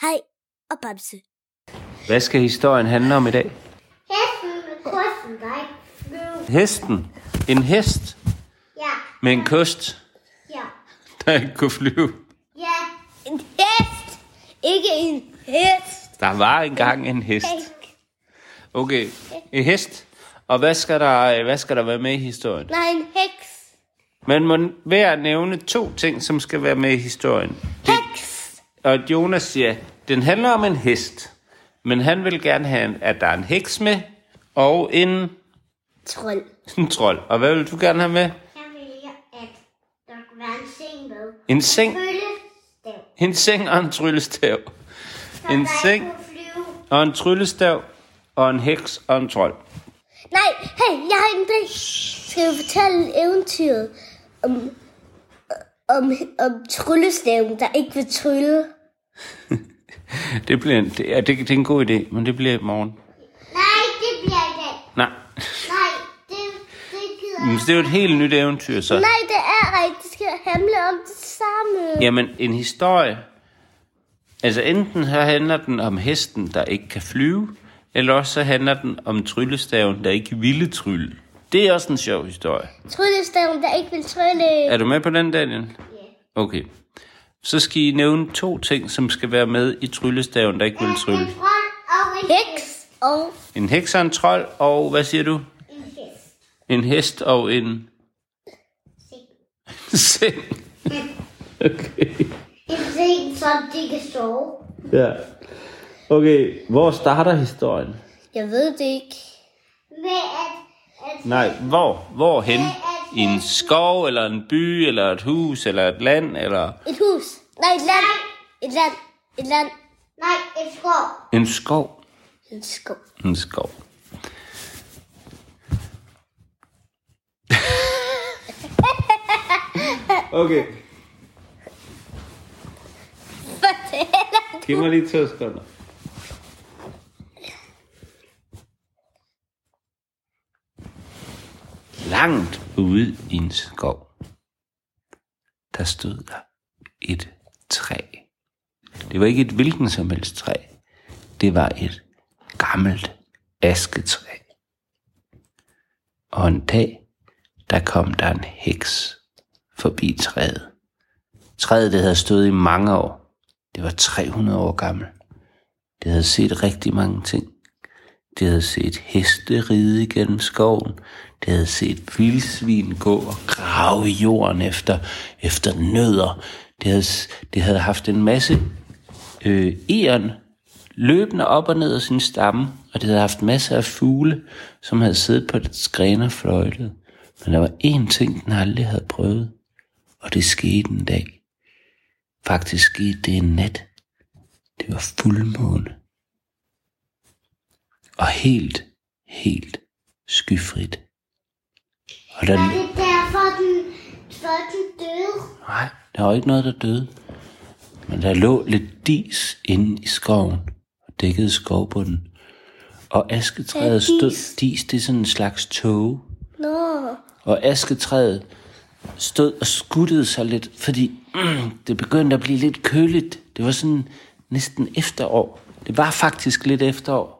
Kai og Bamse. Hvad skal historien handle om i dag? Hesten med kosten, der ikke. Hesten. En hest Ja, med en kost, ja, der ikke kunne flyve. ja. En hest! Ikke en hest! Der var engang en hest. Okay, en hest. Og hvad skal der, hvad skal der være med i historien? Nej, en heks. Man må hver nævne to ting, som skal være med i historien. Heks! Og Jonas siger, den handler om en hest. Men han vil gerne have, at der er en heks med, og en, Trold. en trold. Og hvad vil du gerne have med? Jeg vælger, at der kan være en seng med. En seng, Tryllestav. en seng og en tryllestav. Så En seng. kunne. Og en tryllestav, og en heks og en trold. Nej, hey, jeg har en idé. Skal vi fortælle eventyret om, om, om tryllestaven, der ikke vil trylle? Det, bliver en, det, ja, det, det er en god idé, men det bliver i morgen. Nej, det bliver i dag. Nej, Nej, det, det gider men det er jo et helt nyt eventyr, så. Nej, det er rigtigt. Det skal handle om det samme. Jamen, en historie. Altså, enten så handler den om hesten, der ikke kan flyve, eller også så handler den om tryllestaven, der ikke ville trylle. Det er også en sjov historie. Tryllestaven, der ikke vil trylle. Er du med på den, Daniel? Okay. Så skal I nævne to ting, som skal være med i tryllestaven, der ikke vil trylle. En trold og en Heks og En heks og en trold, og hvad siger du? En hest. En hest og en Seng. seng. Okay. En seng, så de kan sove. Ja. Okay, hvor starter historien? jeg ved det ikke. Med at, at Nej, hvor? Hvor hen? I en skov, eller en by, eller et hus, eller et land, eller Et hus. Nej, et land. Et land. Et land. Nej, et skov. en skov? En skov. En skov. okay, Fortæller. giv mig lige to sekunder. Langt ude i en skov, der stod der et træ. Det var ikke et hvilken som helst træ. Det var et gammelt asketræ. Og en dag, der kom der en heks forbi træet. Træet, det havde stået i mange år. Det var 300 år gammelt. Det havde set rigtig mange ting. Det havde set heste ride gennem skoven. Det havde set vildsvin gå og grave i jorden efter, efter nødder. Det havde, det havde haft en masse øh, eren løbende op og ned af sin stamme, og det havde haft masser af fugle, som havde siddet på dets grene og fløjtet. Men der var én ting, den aldrig havde prøvet, og det skete en dag. Faktisk skete det en nat. Det var fuldmåne. Og helt, helt skyfrit. Og der, Er det derfor, den, så den døde? nej, der var ikke noget, der døde. Men der lå lidt dis inde i skoven og dækkede skovbunden. Og asketræet stod... Dis, det er sådan en slags tåge. Nå. Og asketræet stod og skuttede sig lidt, fordi mm, det begyndte at blive lidt køligt. Det var sådan næsten efterår. Det var faktisk lidt efterår.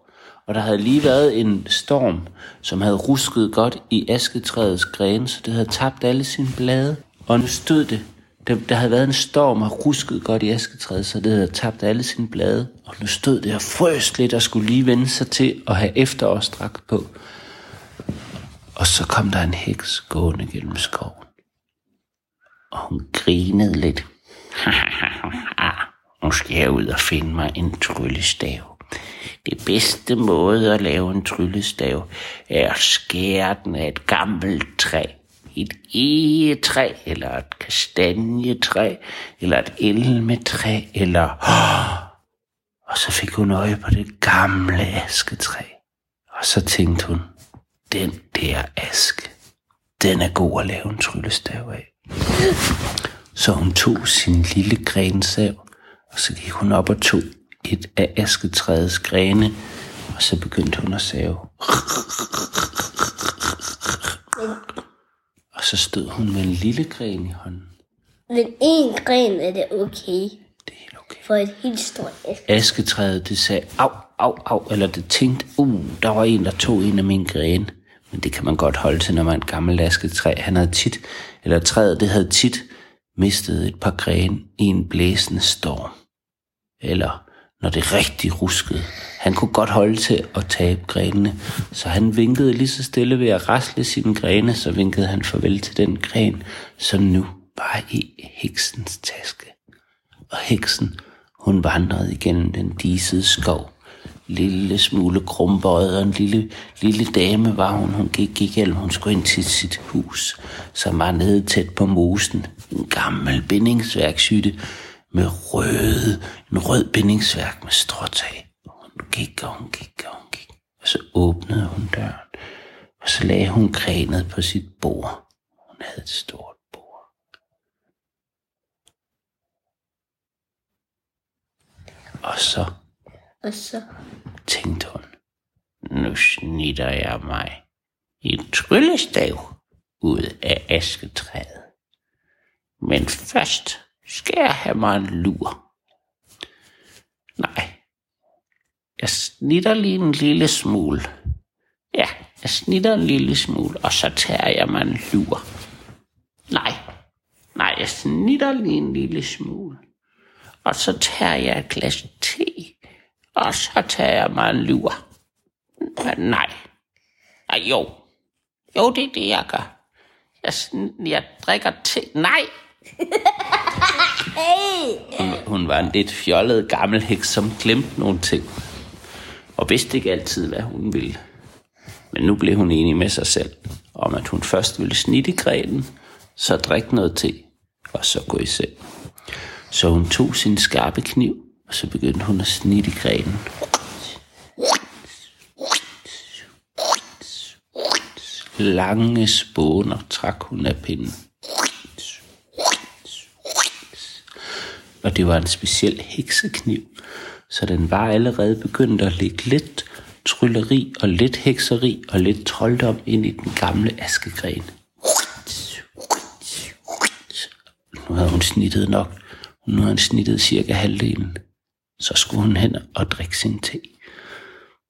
Og der havde lige været en storm, som havde rusket godt i asketræets grene, så det havde tabt alle sine blade. Og nu stod det, der, der havde været en storm og rusket godt i asketræet, så det havde tabt alle sine blade. Og nu stod det og frøs lidt og skulle lige vende sig til at have efterårsdragt på. Og så kom der en heks gående gennem skoven. Og hun grinede lidt. nu skal jeg ud og finde mig en tryllestav. Det bedste måde at lave en tryllestav er at skære den af et gammelt træ. Et egetræ, eller et kastanjetræ, eller et elmetræ, eller... Og så fik hun øje på det gamle asketræ. Og så tænkte hun, den der aske, den er god at lave en tryllestav af. Så hun tog sin lille grensav, og så gik hun op og tog et af asketræets grene, og så begyndte hun at save. Og så stod hun med en lille gren i hånden. Men en gren er det okay. Det er helt Okay. For et helt stort æske. Asketræet, det sagde, au, au, au, eller det tænkte, uh, der var en, der tog en af mine grene. Men det kan man godt holde til, når man er et gammelt asketræ. Han havde tit, eller træet, det havde tit mistet et par grene i en blæsende storm. Eller når det rigtig ruskede. Han kunne godt holde til at tabe grenene, så han vinkede lige så stille ved at rasle sine grene, så vinkede han farvel til den gren, som nu var i heksens taske. Og heksen, hun vandrede igennem den disede skov. Lille smule krumbøjet og en lille, lille dame var hun. Hun gik igennem, hun skulle ind til sit hus, som var nede tæt på mosen. En gammel bindingsværkshytte med røde, en rød bindingsværk med stråtag. Hun gik og hun gik og hun gik. Og så åbnede hun døren. Og så lagde hun grænet på sit bord. Hun havde et stort bord. Og så Og så... tænkte hun, nu snitter jeg mig en tryllestav ud af asketræet. Men først skal jeg have mig en lur. Nej, jeg snitter lige en lille smule. Ja, jeg snitter en lille smule, og så tager jeg mig en lur. Nej, nej, jeg snitter lige en lille smule. Og så tager jeg et glas te, og så tager jeg mig en lur. Nej. Nej, jo. Jo, det er det, jeg gør. Jeg, sn- jeg drikker te. Nej! Hun, hun var en lidt fjollet gammel heks, som glemte nogle ting. Og vidste ikke altid, hvad hun ville. Men nu blev hun enig med sig selv, om at hun først ville snitte grenen, så drikke noget te, og så gå i seng. Så hun tog sin skarpe kniv, og så begyndte hun at snitte grenen. Lange spåner trak hun af pinden. Og det var en speciel heksekniv, så den var allerede begyndt at lægge lidt trylleri og lidt hekseri og lidt trolddom ind i den gamle askegren. Nu havde hun snittet nok. Nu havde hun snittet cirka halvdelen. Så skulle hun hen og drikke sin te.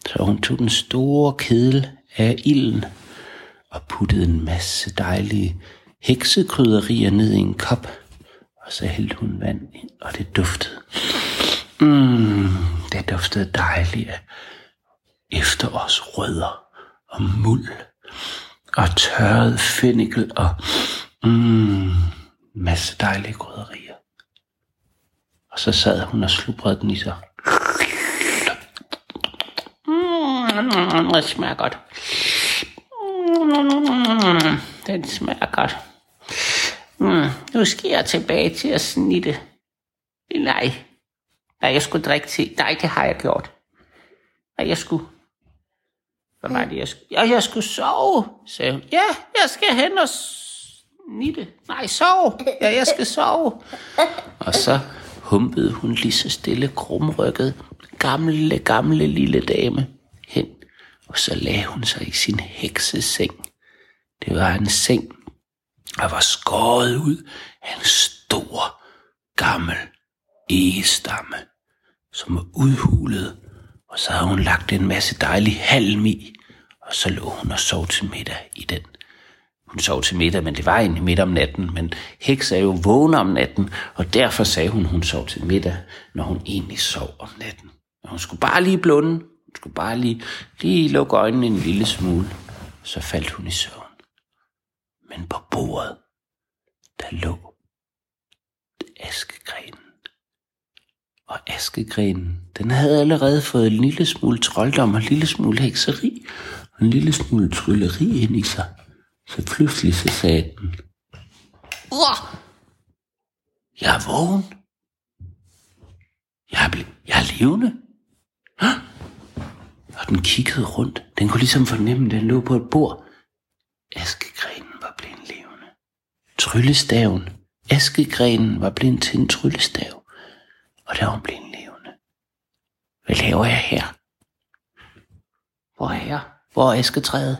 Så hun tog den store kedel af ilden og puttede en masse dejlige heksekrydderier ned i en kop. Og så hældte hun vand ind, og det duftede. Mm, det duftede dejligt af efterårsrødder og muld og tørret fennikel og mm, masse dejlige krydderier. Og så sad hun og slubrede den i sig. Mm, det smager godt. Mm, den smager godt. Mm, nu skal jeg tilbage til at snitte. Nej. Nej, jeg skulle drikke te. Nej, det har jeg gjort. Nej, jeg skulle... Hvad var det, jeg skulle... Ja, jeg skulle sove, sagde hun. Ja, jeg skal hen og snitte. Nej, sove. Ja, jeg skal sove. Og så humpede hun lige så stille krumrykket, gamle, gamle lille dame hen. Og så lagde hun sig i sin hekseseng. Det var en seng, og var skåret ud af en stor, gammel egestamme, som var udhulet, og så havde hun lagt en masse dejlig halm i, og så lå hun og sov til middag i den. Hun sov til middag, men det var egentlig midt om natten, men heks er jo vågen om natten, og derfor sagde hun, hun sov til middag, når hun egentlig sov om natten. Og hun skulle bare lige blunde, hun skulle bare lige, lige lukke øjnene en lille smule, så faldt hun i søvn. Men på bordet, der lå askegrenen. Og askegrenen, den havde allerede fået en lille smule trolddom og en lille smule hekseri og en lille smule trylleri ind i sig. Så pludselig så sagde den, Uah! Jeg er vågen. Jeg er, ble- jeg er levende. Hå? Og den kiggede rundt. Den kunne ligesom fornemme, at den lå på et bord. Aske. Tryllestaven. Askegrenen var blevet til en tryllestav. Og der var hun blevet levende. Hvad laver jeg her? Hvor er jeg? Hvor er asketræet?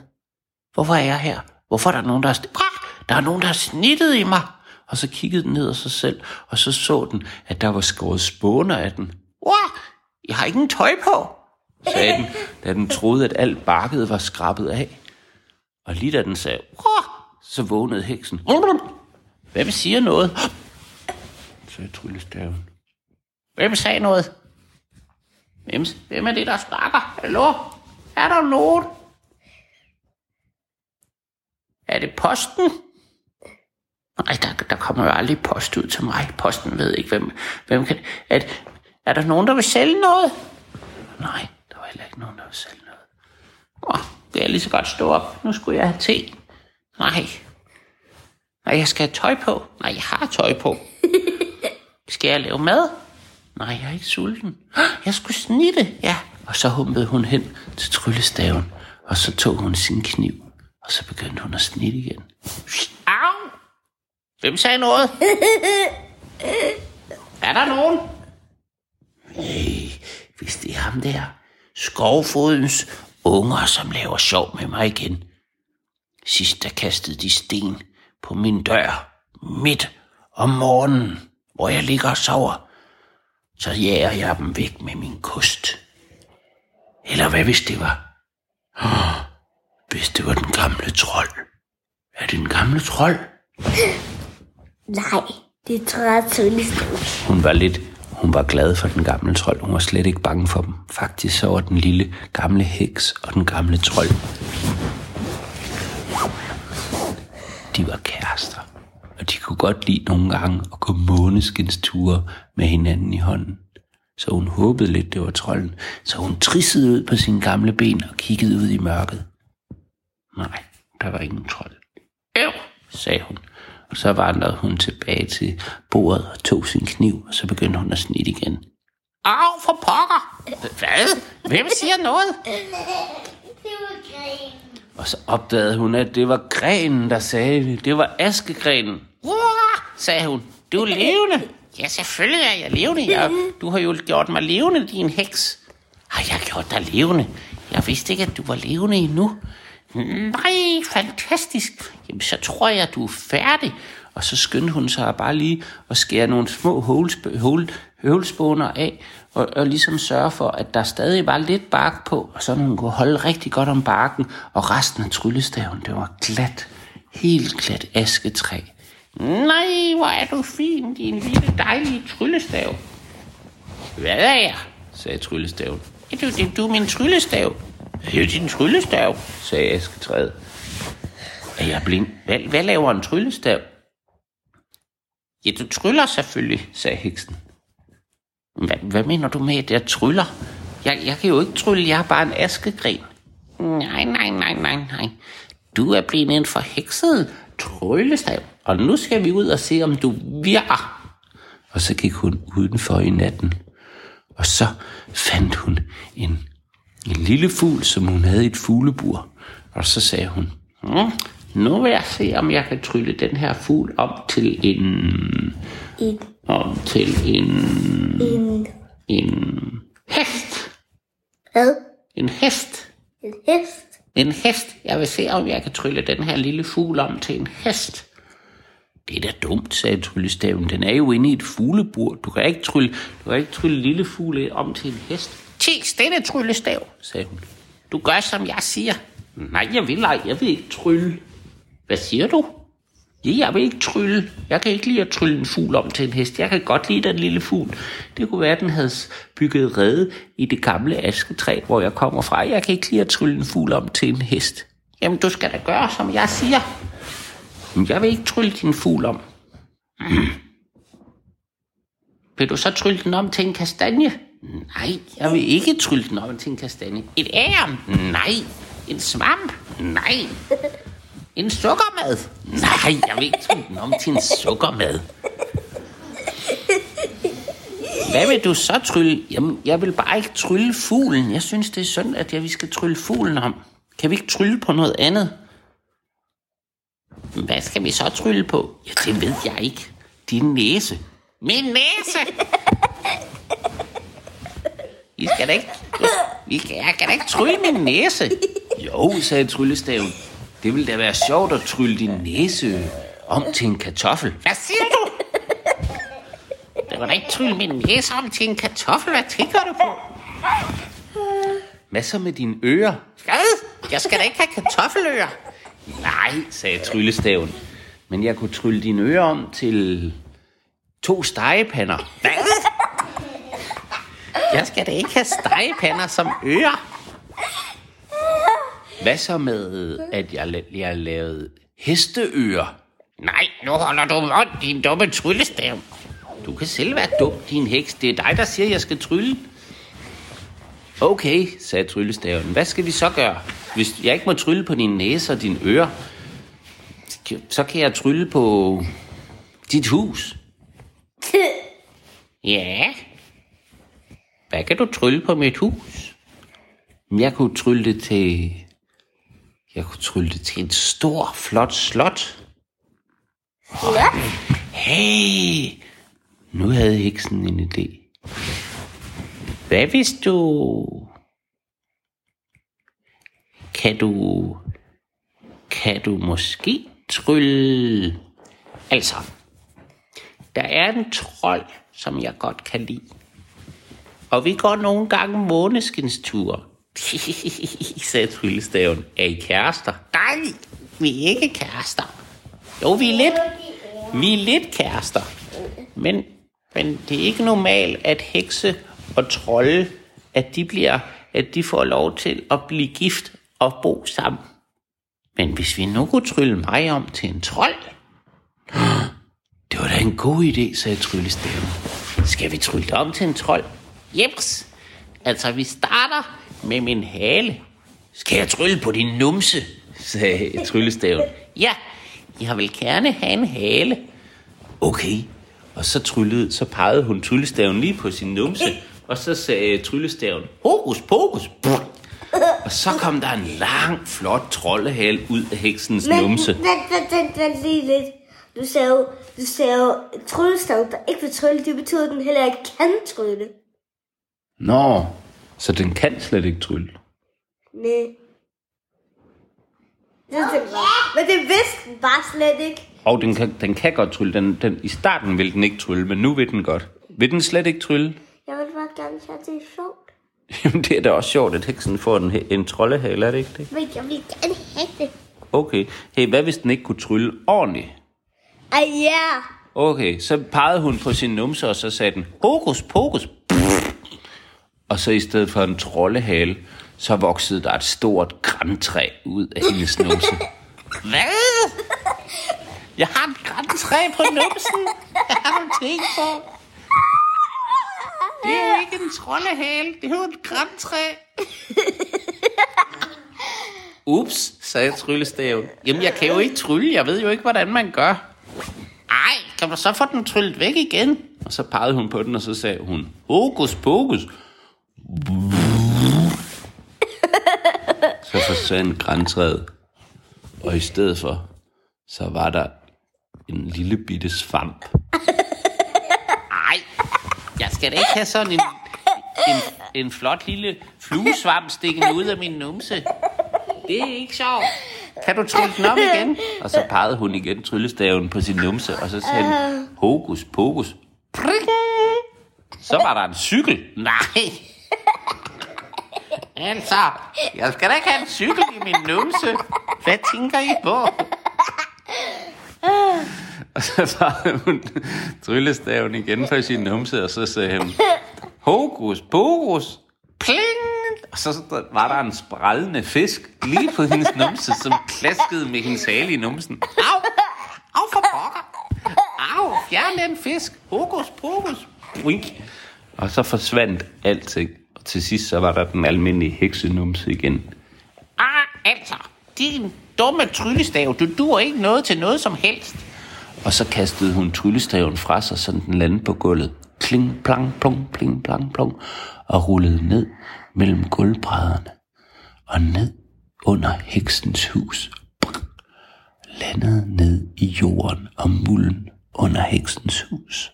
Hvorfor er jeg her? Hvorfor er der nogen, der har... Ah! Der er nogen, der har snittet i mig. og så kiggede den ned af sig selv, og så så den, at der var skåret spåner af den. Wow, jeg har ingen tøj på, sagde den, da den troede, at alt barket var skrabet af. Og lige da den sagde, wow, så vågnede heksen. Hvem siger noget? sagde tryllestaven. Hvem sagde noget? Hvem, hvem er det, der snakker? Hallo? Er der nogen? Er det posten? Nej, der, der kommer jo aldrig post ud til mig. Posten ved ikke, hvem, hvem kan... Er, er der nogen, der vil sælge noget? Nej, der var heller ikke nogen, der vil sælge noget. Åh, det er lige så godt stå op. Nu skulle jeg have te. Nej. Nej, jeg skal have tøj på. Nej, jeg har tøj på. Skal jeg lave mad? Nej, jeg er ikke sulten. Jeg skulle snitte, ja. Og så humpede hun hen til tryllestaven, og så tog hun sin kniv, og så begyndte hun at snitte igen. Au! Hvem sagde noget? er der nogen? Nej, hvis det er ham der, skovfodens unger, som laver sjov med mig igen. Sidst der kastede de sten på min dør midt om morgenen, hvor jeg ligger og sover. Så jager jeg dem væk med min kost. Eller hvad hvis det var? Oh, hvis det var den gamle trold. Er det den gamle trold? Nej, det tror jeg tryllestaven. Hun var lidt, hun var glad for den gamle trold. Hun var slet ikke bange for dem. Faktisk så var den lille gamle heks og den gamle trold. De var kærester, og de kunne godt lide nogle gange at gå måneskinsture med hinanden i hånden. Så hun håbede lidt, det var trolden. Så hun trissede ud på sine gamle ben og kiggede ud i mørket. Nej, der var ingen trold. Øv, sagde hun. Og så vandrede hun tilbage til bordet og tog sin kniv, og så begyndte hun at snitte igen. Au, for pokker! Hvad? Hvem siger noget? Det var gren. Og så opdagede hun, at det var grenen, der sagde det. Det var askegrenen. Uah, sagde hun. Du er levende. Ja, selvfølgelig er jeg levende. Jeg, du har jo gjort mig levende, din heks. Har jeg gjort dig levende? Jeg vidste ikke, at du var levende endnu. Nej, fantastisk. Jamen, så tror jeg, at du er færdig. Og så skyndte hun sig bare lige at skære nogle små hålsp- hål- høvlspåner af, og, og ligesom sørge for, at der stadig var lidt bark på, og så hun kunne holde rigtig godt om barken, og resten af tryllestaven, det var glat, helt glat asketræ. Nej, hvor er du fin, din lille dejlige tryllestav. Hvad er jeg? sagde tryllestaven. Er du, det, du er min tryllestav. Det er din tryllestav, sagde asketræet. Er jeg blind? Hvad, hvad laver en tryllestav? Ja, du tryller selvfølgelig, sagde heksen. Hvad, hvad mener du med, at jeg tryller? Jeg, jeg kan jo ikke trylle, jeg er bare en askegren. Nej, nej, nej, nej, nej. Du er blevet en forhekset tryllestav, og nu skal vi ud og se, om du virker. Og så gik hun udenfor i natten, og så fandt hun en, en lille fugl, som hun havde i et fuglebur. Og så sagde hun, mm, nu vil jeg se, om jeg kan trylle den her fugl om til en... En, om til en... en, En hest. hvad? En hest. En hest? En hest. Jeg vil se, om jeg kan trylle den her lille fugl om til en hest. Det er da dumt, sagde tryllestaven. Den er jo inde i et fuglebur. Du kan ikke trylle, du kan ikke trylle lille fugle om til en hest. Ti, stille tryllestav, sagde hun. Du gør, som jeg siger. Nej, jeg vil ej. Jeg vil ikke trylle. Hvad siger du? Ja, jeg vil ikke trylle. Jeg kan ikke lide at trylle en fugl om til en hest. Jeg kan godt lide den lille fugl. Det kunne være, at den havde bygget rede i det gamle asketræ, hvor jeg kommer fra. Jeg kan ikke lide at trylle en fugl om til en hest. Jamen, du skal da gøre, som jeg siger. Men jeg vil ikke trylle din fugl om. Mm. Vil du så trylle den om til en kastanje? Nej, jeg vil ikke trylle den om til en kastanje. Et æren? Nej. En svamp? Nej. En sukkermad? Nej, jeg vil ikke trylle den om til en sukkermad. Hvad vil du så trylle? Jamen, jeg vil bare ikke trylle fuglen. Jeg synes, det er synd, at jeg, vi skal trylle fuglen om. Kan vi ikke trylle på noget andet? Hvad skal vi så trylle på? Ja, det ved jeg ikke. Din næse. Min næse! I skal da ikke... I jeg kan da ikke trylle min næse. Jo, sagde tryllestaven. Det ville da være sjovt at trylle din næse om til en kartoffel. Hvad siger du? Det var da ikke trylle min næse om til en kartoffel. Hvad tænker du på? Hvad så med dine ører? Hvad? Jeg skal da ikke have kartoffelører. Nej, sagde tryllestaven. Men jeg kunne trylle dine ører om til to stegepander. Hvad? Jeg skal da ikke have stegepander som ører. Hvad så med, at jeg, la- jeg lavede hesteører? Nej, nu holder du mund, din dumme tryllestav. Du kan selv være dum, din heks. Det er dig, der siger, at jeg skal trylle. Okay, sagde tryllestaven. Hvad skal vi så gøre? Hvis jeg ikke må trylle på din næse og dine ører, så kan jeg trylle på dit hus. Ja. Hvad kan du trylle på mit hus? Jeg kunne trylle det til... Jeg kunne trylle det til et stort, flot slot. Flot. Hey! Nu havde heksen en idé. Hvad hvis du... Kan du... Kan du måske trylle... Altså, der er en trold, som jeg godt kan lide. Og vi går nogle gange måneskinsture. sagde tryllestaven. Er I kærester? Nej, vi er ikke kærester. Jo, vi er lidt, vi er lidt kærester. Men, men det er ikke normalt, at hekse og trolde, at de, bliver, at de får lov til at blive gift og bo sammen. Men hvis vi nu kunne trylle mig om til en trold, det var da en god idé, sagde tryllestaven. Skal vi trylle om til en trold? Jeps. Altså, vi starter med min hale. Skal jeg trylle på din numse? sagde tryllestaven. Ja, jeg vil gerne have en hale. Okay. Og så tryllede, så pegede hun tryllestaven lige på sin numse, og så sagde tryllestaven, hokus pokus. Brr. Og så kom der en lang, flot troldehale ud af heksens Men, numse. vent, vent, vent, vent lige lidt. Du sagde jo, du sagde jo, tryllestav, der ikke vil trylle, det betyder, at den heller ikke kan trylle. Nå, så den kan slet ikke trylle. Nej. Det, det, men det vidste den bare slet ikke. Og den kan, den kan godt trylle. Den, den, I starten vil den ikke trylle, men nu vil den godt. Vil den slet ikke trylle? Jeg vil bare gerne have det sjovt. Jamen, det er da også sjovt, at heksen får en, en troldehale, er det ikke det? Men jeg vil gerne have det. Okay. Hey, hvad hvis den ikke kunne trylle ordentligt? Ej, ja. Okay, så pegede hun på sin numse, og så sagde den, hokus pokus. Og så i stedet for en troldehale, så voksede der et stort græntræ ud af hendes numse. Hvad? Jeg har et græntræ på numsen. Jeg har du tænkt på. Det er jo ikke en troldehale, det er jo et græntræ. Ups, sagde tryllestaven. Jamen, jeg kan jo ikke trylle, jeg ved jo ikke, hvordan man gør. Ej, kan man så få den tryllet væk igen? Og så pegede hun på den, og så sagde hun, hokus pokus. Så forsvandt græntræet. Og i stedet for, så var der en lille bitte svamp. Ej, jeg skal da ikke have sådan en, en, en flot lille fluesvamp stikkende ud af min numse. Det er ikke sjovt. Kan du trylle den op igen? Og så pegede hun igen tryllestaven på sin numse, og så sagde hun, hokus pokus. Så var der en cykel. Nej. Altså, jeg skal da ikke have en cykel i min numse. Hvad tænker I på? Og så var hun tryllestaven igen på sin numse, og så sagde hun, hokus pokus, pling! Og så var der en sprællende fisk lige på hendes numse, som klaskede med hendes hale i numsen. Au! Au for pokker! Au! Fjern den fisk! Hokus pokus! Wink. Og så forsvandt alting. Og til sidst så var der den almindelige heksenumse igen. Ah, altså, din dumme tryllestav, du dur ikke noget til noget som helst. Og så kastede hun tryllestaven fra sig, så den landede på gulvet. Kling, plang, plong, pling, plang, plong. Og rullede ned mellem gulvbrædderne. Og ned under heksens hus. Landede ned i jorden og mulden under heksens hus.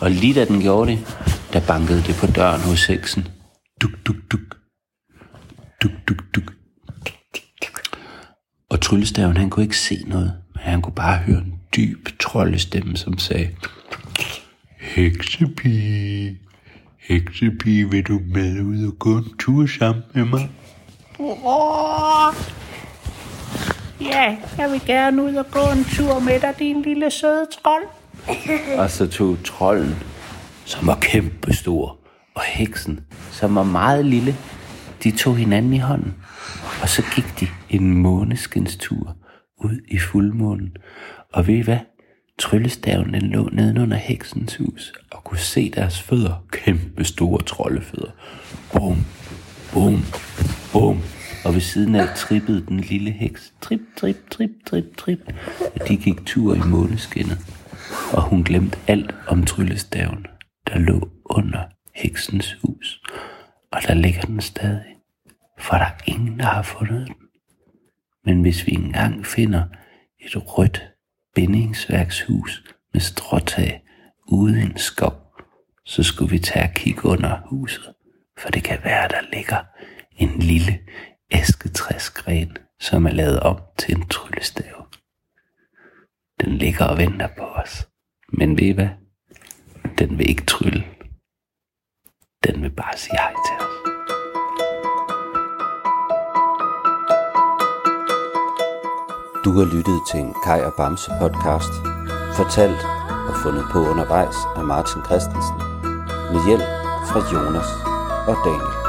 Og lige da den gjorde det, der bankede det på døren hos heksen. Duk, duk, duk. Duk, duk, duk. Og tryllestaven, han kunne ikke se noget, men Han kunne bare høre en dyb troldestemme, som sagde, Heksepige, heksepige, vil du med ud og gå en tur sammen med mig? Ja, jeg vil gerne ud og gå en tur med dig, din lille søde trold. Og så tog trolden, som var kæmpestor, og heksen, som var meget lille, de tog hinanden i hånden. Og så gik de en måneskinstur ud i fuldmånen. Og ved I hvad? Tryllestaven den lå nedenunder heksens hus og kunne se deres fødder. Kæmpe store troldefødder. Bum, bum, bum. Og ved siden af trippede den lille heks. Trip, trip, trip, trip, trip. Og de gik tur i måneskinnet. Og hun glemte alt om tryllestaven, der lå under heksens hus. Og der ligger den stadig. For der er ingen, der har fundet den. Men hvis vi engang finder et rødt bindingsværkshus med stråtag ude i en skov, så skulle vi tage og kigge under huset, for det kan være, der ligger en lille æsketræsgren, som er lavet om til en tryllestav. Den ligger og venter på os. Men ved I hvad? Den vil ikke trylle. Den vil bare sige hej til os. Du har lyttet til en Kai og Bamse podcast, fortalt og fundet på undervejs af Martin Christensen, med hjælp fra Jonas og Daniel.